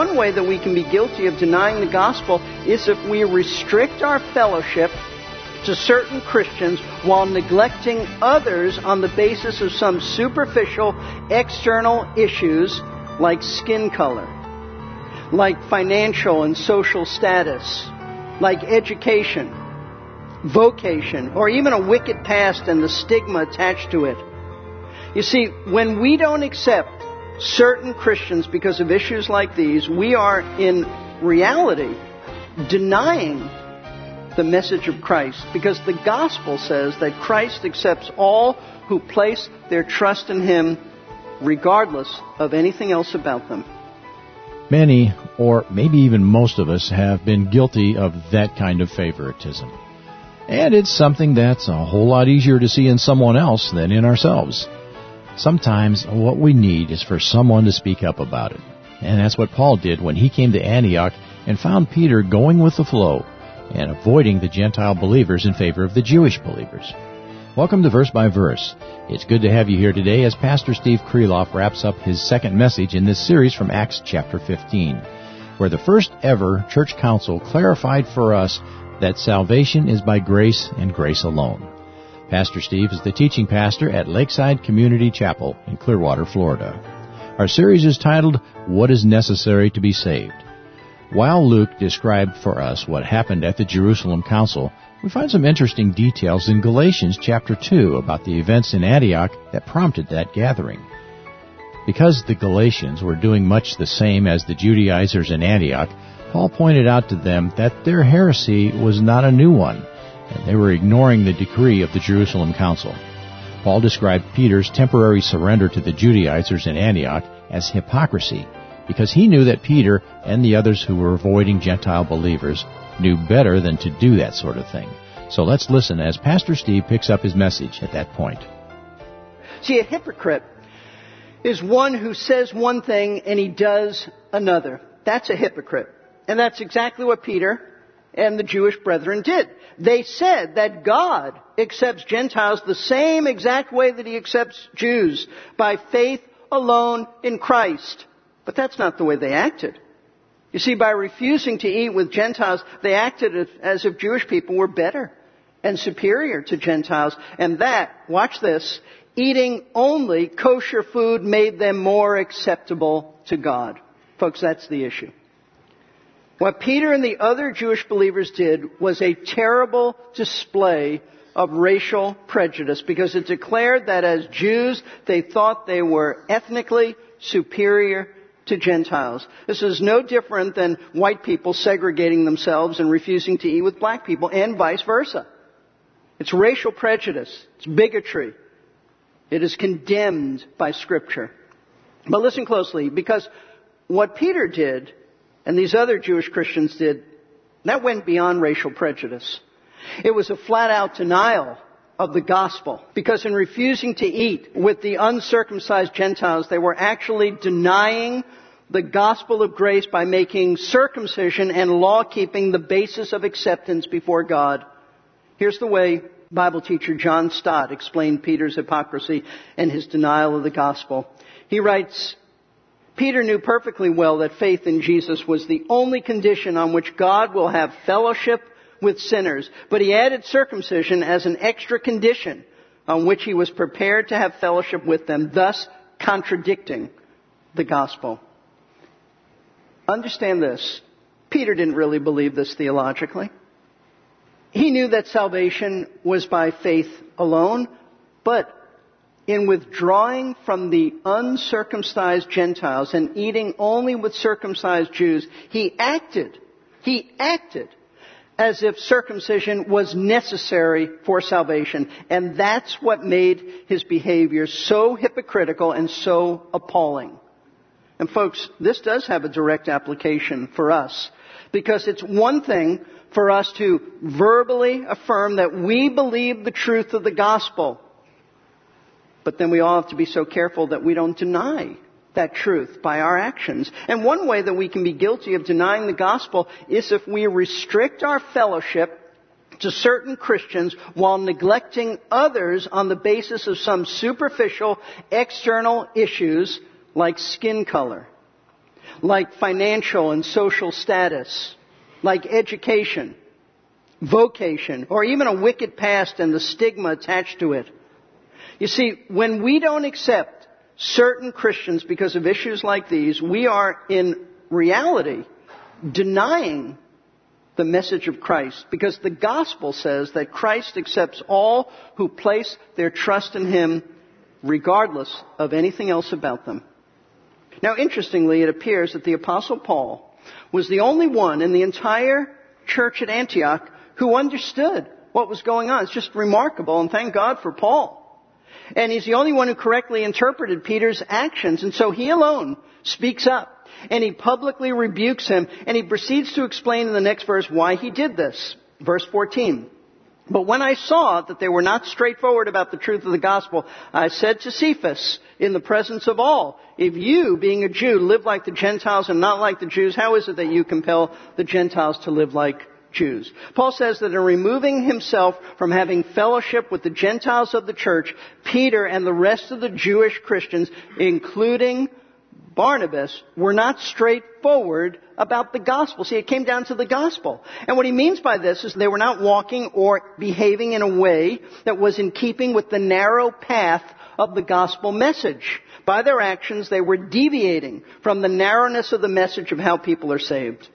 one way that we can be guilty of denying the gospel is if we restrict our fellowship to certain Christians while neglecting others on the basis of some superficial external issues like skin color, like financial and social status, like education, vocation, or even a wicked past and the stigma attached to it. You see, when we don't accept certain Christians because of issues like these, we are in reality denying the message of Christ because the gospel says that Christ accepts all who place their trust in him regardless of anything else about them. Many, or maybe even most of us, have been guilty of that kind of favoritism. And it's something that's a whole lot easier to see in someone else than in ourselves. Sometimes what we need is for someone to speak up about it. And that's what Paul did when he came to Antioch and found Peter going with the flow and avoiding the Gentile believers in favor of the Jewish believers. Welcome to Verse by Verse. It's good to have you here today as Pastor Steve Kreloff wraps up his second message in this series from Acts chapter 15, where the first ever church council clarified for us that salvation is by grace and grace alone. Pastor Steve is the teaching pastor at Lakeside Community Chapel in Clearwater, Florida. Our series is titled What is Necessary to be Saved. While Luke described for us what happened at the Jerusalem Council, we find some interesting details in Galatians chapter 2 about the events in Antioch that prompted that gathering. Because the Galatians were doing much the same as the Judaizers in Antioch, Paul pointed out to them that their heresy was not a new one, they were ignoring the decree of the Jerusalem Council. Paul described Peter's temporary surrender to the Judaizers in Antioch as hypocrisy because he knew that Peter and the others who were avoiding Gentile believers knew better than to do that sort of thing. So let's listen as Pastor Steve picks up his message at that point. See, a hypocrite is one who says one thing and he does another. That's a hypocrite. And that's exactly what Peter and the Jewish brethren did. They said that God accepts Gentiles the same exact way that he accepts Jews, by faith alone in Christ. But that's not the way they acted. You see, by refusing to eat with Gentiles, they acted as if Jewish people were better and superior to Gentiles. And that, watch this, eating only kosher food made them more acceptable to God. Folks, that's the issue. What Peter and the other Jewish believers did was a terrible display of racial prejudice because it declared that as Jews, they thought they were ethnically superior to Gentiles. This is no different than white people segregating themselves and refusing to eat with black people and vice versa. It's racial prejudice. It's bigotry. It is condemned by scripture. But listen closely because what Peter did and these other Jewish Christians did, that went beyond racial prejudice. It was a flat out denial of the gospel. Because in refusing to eat with the uncircumcised Gentiles, they were actually denying the gospel of grace by making circumcision and law keeping the basis of acceptance before God. Here's the way Bible teacher John Stott explained Peter's hypocrisy and his denial of the gospel. He writes, Peter knew perfectly well that faith in Jesus was the only condition on which God will have fellowship with sinners, but he added circumcision as an extra condition on which he was prepared to have fellowship with them, thus contradicting the gospel. Understand this. Peter didn't really believe this theologically. He knew that salvation was by faith alone, but in withdrawing from the uncircumcised Gentiles and eating only with circumcised Jews, he acted, he acted as if circumcision was necessary for salvation. And that's what made his behavior so hypocritical and so appalling. And folks, this does have a direct application for us. Because it's one thing for us to verbally affirm that we believe the truth of the gospel. But then we all have to be so careful that we don't deny that truth by our actions. And one way that we can be guilty of denying the gospel is if we restrict our fellowship to certain Christians while neglecting others on the basis of some superficial external issues like skin color. like financial and social status, like education, vocation, or even a wicked past and the stigma attached to it. You see, when we don't accept certain Christians because of issues like these, we are in reality denying the message of Christ because the gospel says that Christ accepts all who place their trust in Him regardless of anything else about them. Now interestingly, it appears that the apostle Paul was the only one in the entire church at Antioch who understood what was going on. It's just remarkable and thank God for Paul. And he's the only one who correctly interpreted Peter's actions and so he alone speaks up and he publicly rebukes him, and he proceeds to explain in the next verse why he did this. Verse 14. But when I saw that they were not straightforward about the truth of the gospel, I said to Cephas, in the presence of all, if you, being a Jew, live like the Gentiles and not like the Jews, how is it that you compel the Gentiles to live like Jews? Paul says that in removing himself from having fellowship with the Gentiles of the church, Peter and the rest of the Jewish Christians, including Barnabas were not straightforward about the gospel. See, it came down to the gospel. And what he means by this is they were not walking or behaving in a way that was in keeping with the narrow path of the gospel message. By their actions, they were deviating from the narrowness of the message of how people are saved.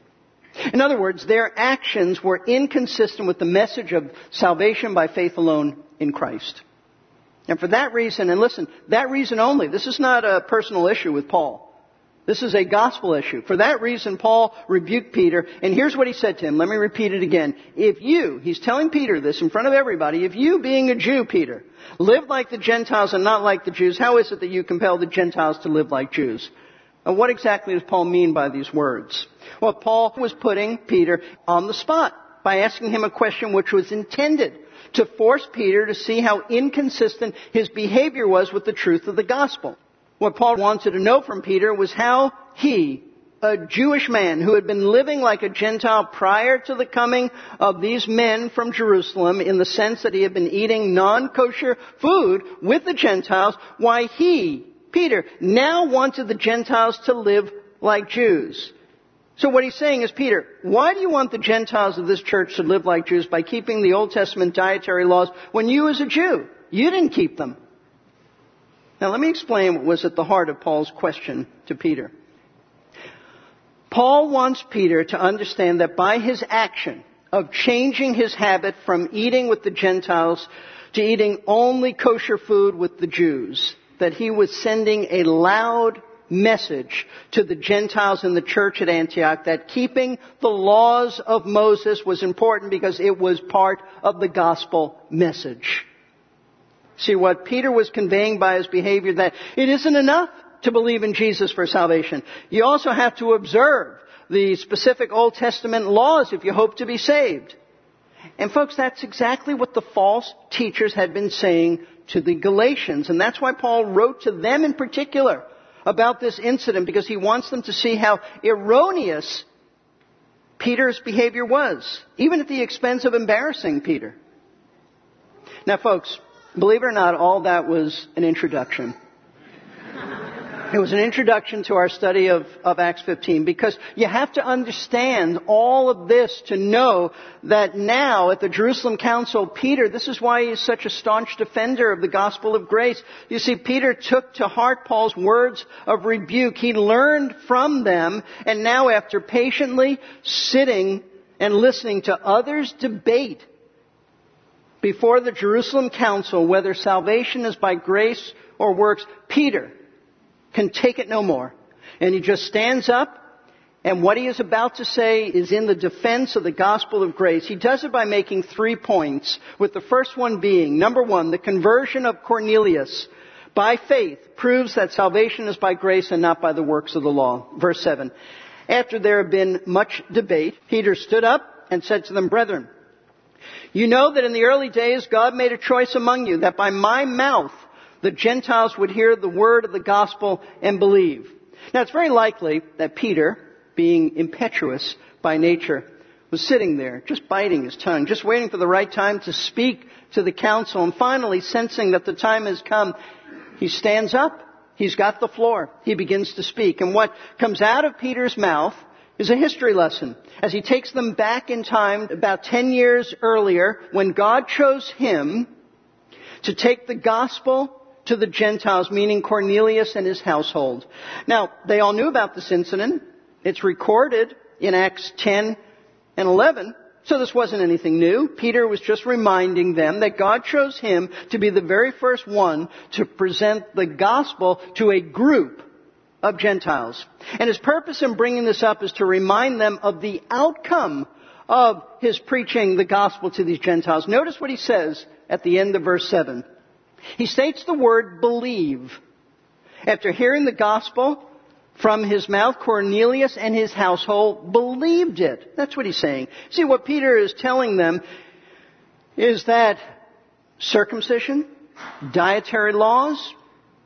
In other words, their actions were inconsistent with the message of salvation by faith alone in Christ. And for that reason, and listen, that reason only, this is not a personal issue with Paul. This is a gospel issue. For that reason, Paul rebuked Peter, and here's what he said to him. Let me repeat it again. If you, he's telling Peter this in front of everybody, if you, being a Jew, Peter, live like the Gentiles and not like the Jews, how is it that you compel the Gentiles to live like Jews? And what exactly does Paul mean by these words? Well, Paul was putting Peter on the spot by asking him a question which was intended to force Peter to see how inconsistent his behavior was with the truth of the gospel. What Paul wanted to know from Peter was how he, a Jewish man who had been living like a Gentile prior to the coming of these men from Jerusalem in the sense that he had been eating non-kosher food with the Gentiles, why he, Peter, now wanted the Gentiles to live like Jews. So what he's saying is, Peter, why do you want the Gentiles of this church to live like Jews by keeping the Old Testament dietary laws when you as a Jew, you didn't keep them? Now let me explain what was at the heart of Paul's question to Peter. Paul wants Peter to understand that by his action of changing his habit from eating with the Gentiles to eating only kosher food with the Jews, that he was sending a loud message to the Gentiles in the church at Antioch that keeping the laws of Moses was important because it was part of the gospel message. See what Peter was conveying by his behavior that it isn't enough to believe in Jesus for salvation. You also have to observe the specific Old Testament laws if you hope to be saved. And folks, that's exactly what the false teachers had been saying to the Galatians. And that's why Paul wrote to them in particular about this incident because he wants them to see how erroneous Peter's behavior was, even at the expense of embarrassing Peter. Now folks, Believe it or not, all that was an introduction. It was an introduction to our study of, of Acts 15 because you have to understand all of this to know that now at the Jerusalem Council, Peter, this is why he's such a staunch defender of the gospel of grace. You see, Peter took to heart Paul's words of rebuke. He learned from them and now after patiently sitting and listening to others debate before the Jerusalem council whether salvation is by grace or works, Peter can take it no more. And he just stands up and what he is about to say is in the defense of the gospel of grace. He does it by making three points, with the first one being, number one, the conversion of Cornelius by faith proves that salvation is by grace and not by the works of the law. Verse 7. After there had been much debate, Peter stood up and said to them, Brethren, you know that in the early days God made a choice among you that by my mouth the Gentiles would hear the word of the gospel and believe. Now it's very likely that Peter, being impetuous by nature, was sitting there, just biting his tongue, just waiting for the right time to speak to the council, and finally, sensing that the time has come, he stands up He's got the floor. He begins to speak. And what comes out of Peter's mouth is a history lesson as he takes them back in time about 10 years earlier when God chose him to take the gospel to the Gentiles, meaning Cornelius and his household. Now, they all knew about this incident. It's recorded in Acts 10 and 11. So this wasn't anything new. Peter was just reminding them that God chose him to be the very first one to present the gospel to a group of Gentiles. And his purpose in bringing this up is to remind them of the outcome of his preaching the gospel to these Gentiles. Notice what he says at the end of verse 7. He states the word believe. After hearing the gospel from his mouth, Cornelius and his household believed it. That's what he's saying. See, what Peter is telling them is that circumcision, dietary laws,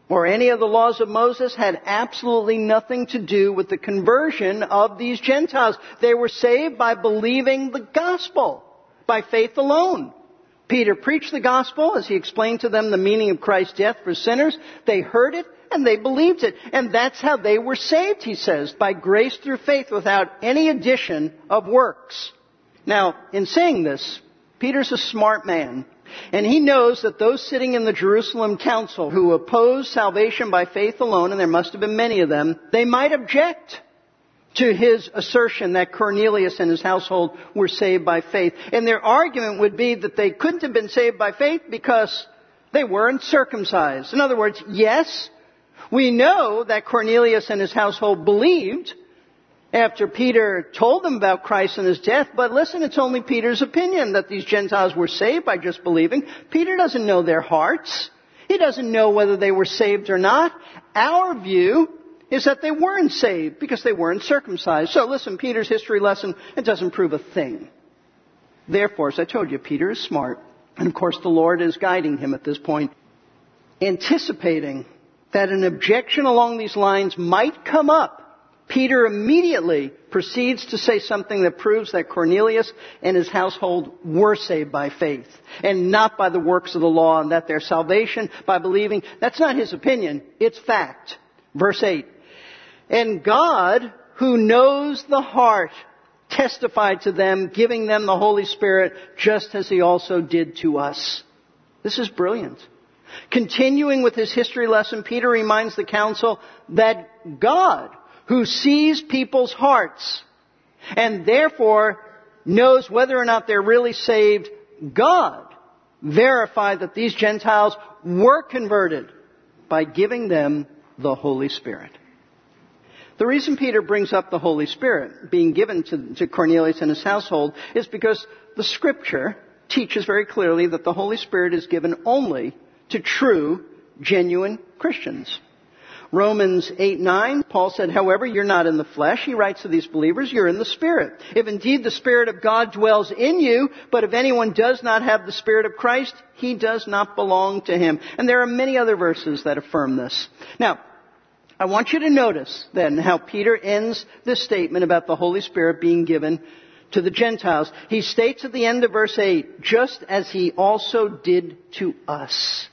or any of the laws of Moses had absolutely nothing to do with the conversion of these Gentiles. They were saved by believing the gospel, by faith alone. Peter preached the gospel as he explained to them the meaning of Christ's death for sinners. They heard it and they believed it. And that's how they were saved, he says, by grace through faith without any addition of works. Now, in saying this, Peter's a smart man. And he knows that those sitting in the Jerusalem council who oppose salvation by faith alone, and there must have been many of them, they might object to his assertion that Cornelius and his household were saved by faith. And their argument would be that they couldn't have been saved by faith because they weren't circumcised. In other words, yes, we know that Cornelius and his household believed after Peter told them about Christ and his death, but listen, it's only Peter's opinion that these Gentiles were saved by just believing. Peter doesn't know their hearts. He doesn't know whether they were saved or not. Our view is that they weren't saved because they weren't circumcised. So listen, Peter's history lesson, it doesn't prove a thing. Therefore, as I told you, Peter is smart. And of course, the Lord is guiding him at this point, anticipating that an objection along these lines might come up. Peter immediately proceeds to say something that proves that Cornelius and his household were saved by faith and not by the works of the law and that their salvation by believing, that's not his opinion, it's fact. Verse 8. And God, who knows the heart, testified to them, giving them the Holy Spirit, just as He also did to us. This is brilliant. Continuing with his history lesson, Peter reminds the council that God, who sees people's hearts, and therefore knows whether or not they're really saved, God verified that these Gentiles were converted by giving them the Holy Spirit. The reason Peter brings up the Holy Spirit being given to, to Cornelius and his household is because the scripture teaches very clearly that the Holy Spirit is given only to true, genuine Christians. Romans 8, 9, Paul said, however, you're not in the flesh. He writes to these believers, you're in the Spirit. If indeed the Spirit of God dwells in you, but if anyone does not have the Spirit of Christ, he does not belong to him. And there are many other verses that affirm this. Now, I want you to notice then how Peter ends this statement about the Holy Spirit being given to the Gentiles. He states at the end of verse 8, just as he also did to us.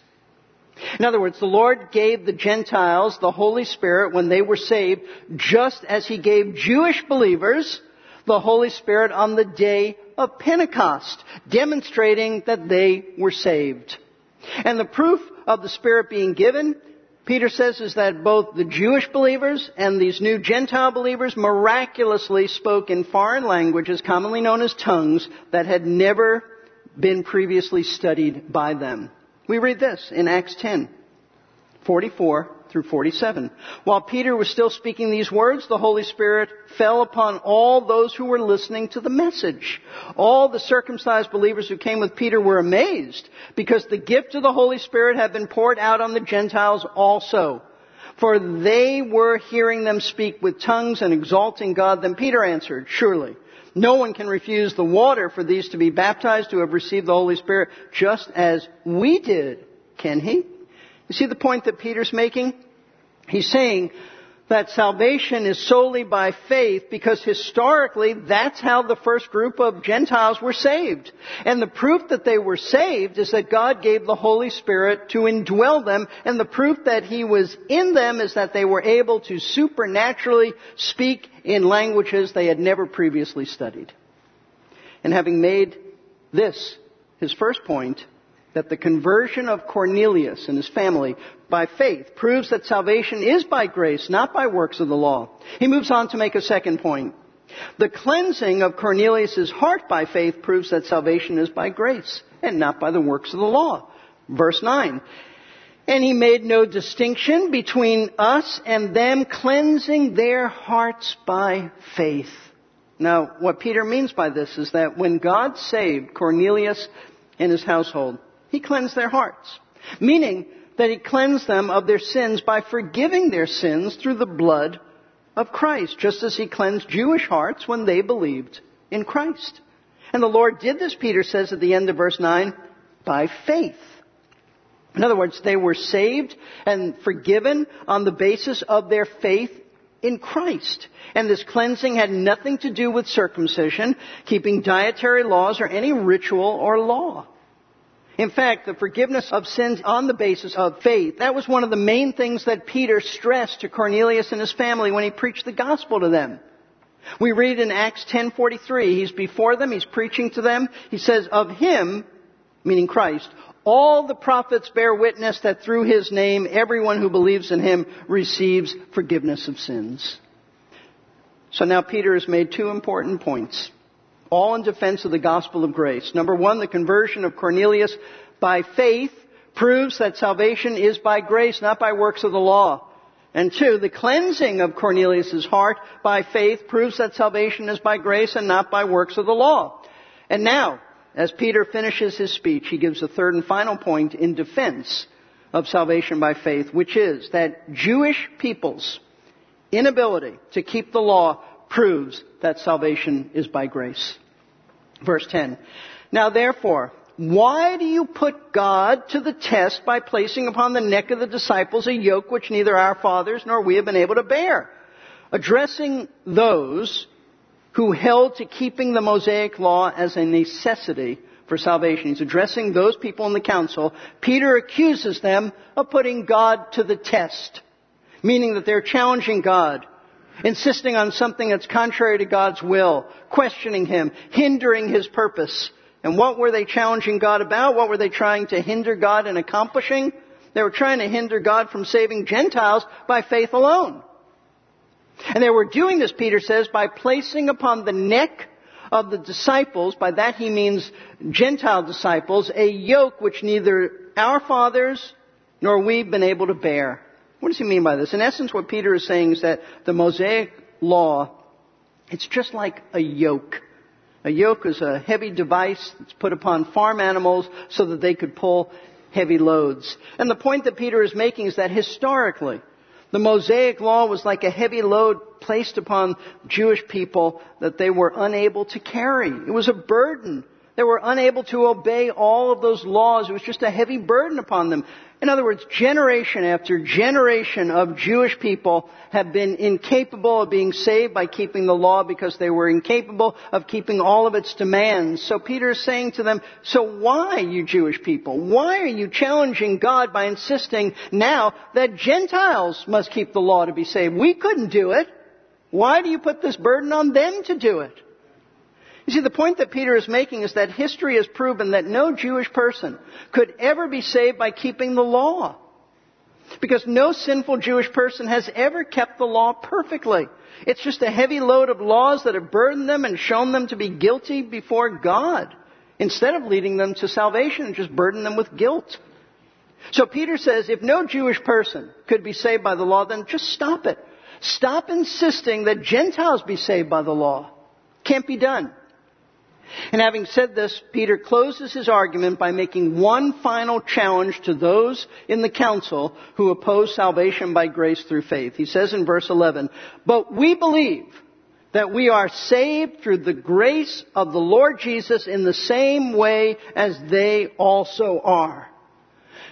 In other words, the Lord gave the Gentiles the Holy Spirit when they were saved, just as he gave Jewish believers the Holy Spirit on the day of Pentecost, demonstrating that they were saved. And the proof of the Spirit being given Peter says is that both the Jewish believers and these new Gentile believers miraculously spoke in foreign languages, commonly known as tongues, that had never been previously studied by them. We read this in Acts 10, 44 through 47. While Peter was still speaking these words, the Holy Spirit fell upon all those who were listening to the message. All the circumcised believers who came with Peter were amazed because the gift of the Holy Spirit had been poured out on the Gentiles also. For they were hearing them speak with tongues and exalting God. Then Peter answered, surely. No one can refuse the water for these to be baptized who have received the Holy Spirit just as we did. Can he? You see the point that Peter's making? He's saying that salvation is solely by faith because historically that's how the first group of Gentiles were saved. And the proof that they were saved is that God gave the Holy Spirit to indwell them and the proof that He was in them is that they were able to supernaturally speak in languages they had never previously studied. And having made this his first point, that the conversion of Cornelius and his family by faith proves that salvation is by grace, not by works of the law. He moves on to make a second point. The cleansing of Cornelius' heart by faith proves that salvation is by grace and not by the works of the law. Verse 9. And he made no distinction between us and them, cleansing their hearts by faith. Now, what Peter means by this is that when God saved Cornelius and his household, he cleansed their hearts. Meaning that He cleansed them of their sins by forgiving their sins through the blood of Christ, just as He cleansed Jewish hearts when they believed in Christ. And the Lord did this, Peter says at the end of verse 9, by faith. In other words, they were saved and forgiven on the basis of their faith in Christ. And this cleansing had nothing to do with circumcision, keeping dietary laws, or any ritual or law. In fact, the forgiveness of sins on the basis of faith, that was one of the main things that Peter stressed to Cornelius and his family when he preached the gospel to them. We read in Acts 10:43, he's before them, he's preaching to them. He says, "Of him, meaning Christ, all the prophets bear witness that through his name everyone who believes in him receives forgiveness of sins." So now Peter has made two important points all in defense of the gospel of grace. Number one, the conversion of Cornelius by faith proves that salvation is by grace, not by works of the law. And two, the cleansing of Cornelius' heart by faith proves that salvation is by grace and not by works of the law. And now, as Peter finishes his speech, he gives a third and final point in defense of salvation by faith, which is that Jewish people's inability to keep the law proves that salvation is by grace. Verse 10. Now therefore, why do you put God to the test by placing upon the neck of the disciples a yoke which neither our fathers nor we have been able to bear? Addressing those who held to keeping the Mosaic law as a necessity for salvation. He's addressing those people in the council. Peter accuses them of putting God to the test, meaning that they're challenging God insisting on something that's contrary to God's will, questioning Him, hindering His purpose. And what were they challenging God about? What were they trying to hinder God in accomplishing? They were trying to hinder God from saving Gentiles by faith alone. And they were doing this, Peter says, by placing upon the neck of the disciples, by that he means Gentile disciples, a yoke which neither our fathers nor we've been able to bear. What does he mean by this? In essence, what Peter is saying is that the Mosaic law, it's just like a yoke. A yoke is a heavy device that's put upon farm animals so that they could pull heavy loads. And the point that Peter is making is that historically, the Mosaic law was like a heavy load placed upon Jewish people that they were unable to carry. It was a burden. They were unable to obey all of those laws. It was just a heavy burden upon them. In other words, generation after generation of Jewish people have been incapable of being saved by keeping the law because they were incapable of keeping all of its demands. So Peter is saying to them, so why, you Jewish people? Why are you challenging God by insisting now that Gentiles must keep the law to be saved? We couldn't do it. Why do you put this burden on them to do it? You see, the point that Peter is making is that history has proven that no Jewish person could ever be saved by keeping the law. Because no sinful Jewish person has ever kept the law perfectly. It's just a heavy load of laws that have burdened them and shown them to be guilty before God. Instead of leading them to salvation, just burden them with guilt. So Peter says, if no Jewish person could be saved by the law, then just stop it. Stop insisting that Gentiles be saved by the law. Can't be done. And having said this, Peter closes his argument by making one final challenge to those in the council who oppose salvation by grace through faith. He says in verse 11, But we believe that we are saved through the grace of the Lord Jesus in the same way as they also are.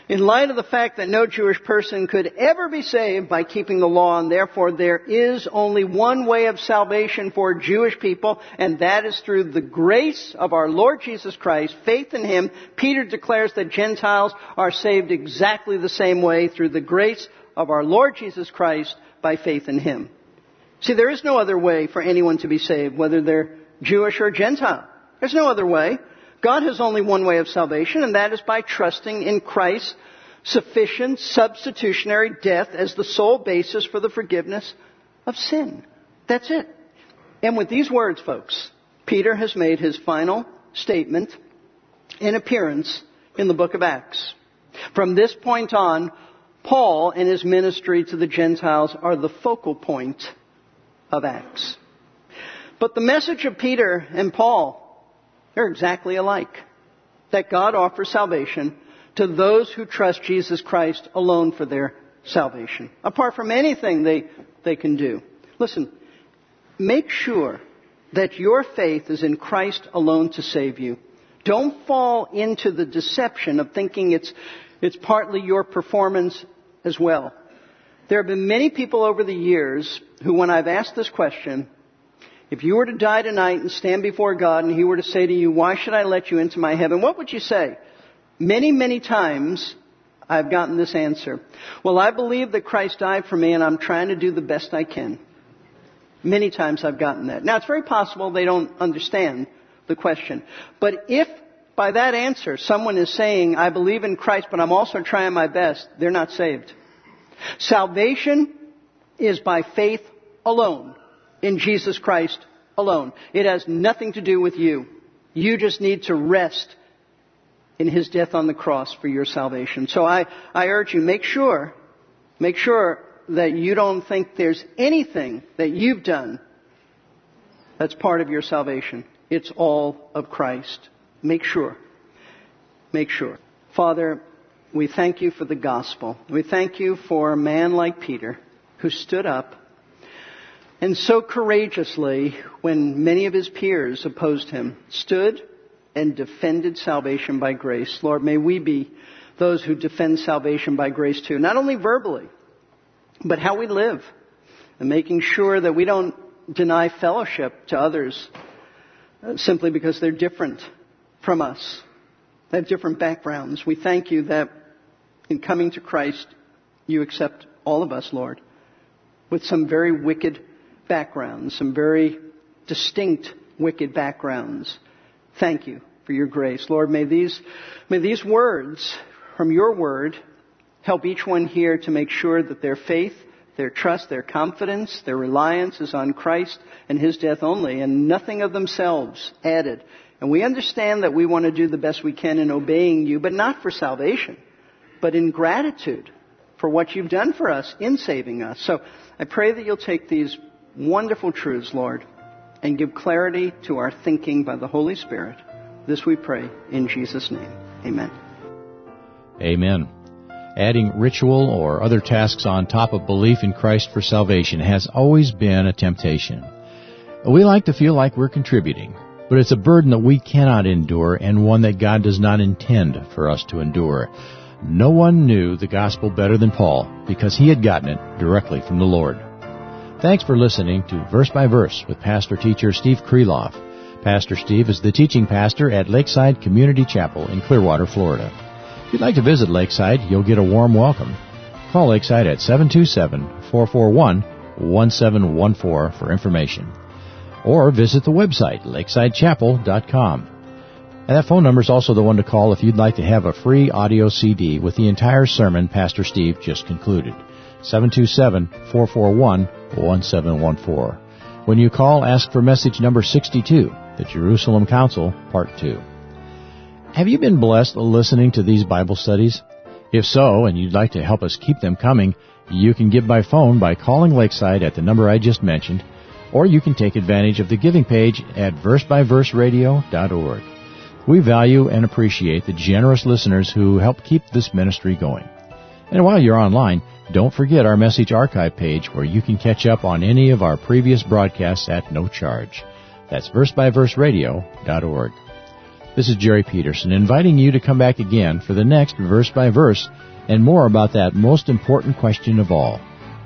In light of the fact that no Jewish person could ever be saved by keeping the law, and therefore there is only one way of salvation for Jewish people, and that is through the grace of our Lord Jesus Christ, faith in Him, Peter declares that Gentiles are saved exactly the same way through the grace of our Lord Jesus Christ by faith in Him. See, there is no other way for anyone to be saved, whether they're Jewish or Gentile. There's no other way. God has only one way of salvation, and that is by trusting in Christ's sufficient substitutionary death as the sole basis for the forgiveness of sin. That's it. And with these words, folks, Peter has made his final statement in appearance in the book of Acts. From this point on, Paul and his ministry to the Gentiles are the focal point of Acts. But the message of Peter and Paul they're exactly alike. That God offers salvation to those who trust Jesus Christ alone for their salvation, apart from anything they, they can do. Listen, make sure that your faith is in Christ alone to save you. Don't fall into the deception of thinking it's, it's partly your performance as well. There have been many people over the years who, when I've asked this question, if you were to die tonight and stand before God and He were to say to you, why should I let you into my heaven? What would you say? Many, many times I've gotten this answer. Well, I believe that Christ died for me and I'm trying to do the best I can. Many times I've gotten that. Now it's very possible they don't understand the question. But if by that answer someone is saying, I believe in Christ, but I'm also trying my best, they're not saved. Salvation is by faith alone in Jesus Christ alone. It has nothing to do with you. You just need to rest in His death on the cross for your salvation. So I, I urge you, make sure, make sure that you don't think there's anything that you've done that's part of your salvation. It's all of Christ. Make sure. Make sure. Father, we thank you for the gospel. We thank you for a man like Peter who stood up and so courageously, when many of his peers opposed him, stood and defended salvation by grace. Lord, may we be those who defend salvation by grace too, not only verbally, but how we live, and making sure that we don't deny fellowship to others uh, simply because they're different from us. They have different backgrounds. We thank you that in coming to Christ, you accept all of us, Lord, with some very wicked backgrounds, some very distinct wicked backgrounds. Thank you for your grace. Lord, may these, may these words from your word help each one here to make sure that their faith, their trust, their confidence, their reliance is on Christ and His death only and nothing of themselves added. And we understand that we want to do the best we can in obeying you, but not for salvation, but in gratitude for what you've done for us in saving us. So I pray that you'll take these wonderful truths, Lord, and give clarity to our thinking by the Holy Spirit. This we pray in Jesus' name. Amen. Amen. Adding ritual or other tasks on top of belief in Christ for salvation has always been a temptation. We like to feel like we're contributing, but it's a burden that we cannot endure and one that God does not intend for us to endure. No one knew the gospel better than Paul because he had gotten it directly from the Lord. Thanks for listening to Verse by Verse with Pastor Teacher Steve Kreloff. Pastor Steve is the teaching pastor at Lakeside Community Chapel in Clearwater, Florida. If you'd like to visit Lakeside, you'll get a warm welcome. Call Lakeside at 727-441-1714 for information. Or visit the website, lakesidechapel.com. And that phone number is also the one to call if you'd like to have a free audio CD with the entire sermon Pastor Steve just concluded. 727-441-1714. When you call, ask for message number 62, the Jerusalem Council, Part 2. Have you been blessed listening to these Bible studies? If so, and you'd like to help us keep them coming, you can give by phone by calling Lakeside at the number I just mentioned, or you can take advantage of the giving page at versebyverseradio.org. We value and appreciate the generous listeners who help keep this ministry going. And while you're online, don't forget our message archive page where you can catch up on any of our previous broadcasts at no charge. That's versebyverseradio.org. This is Jerry Peterson inviting you to come back again for the next verse by verse and more about that most important question of all.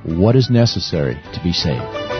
What is necessary to be saved?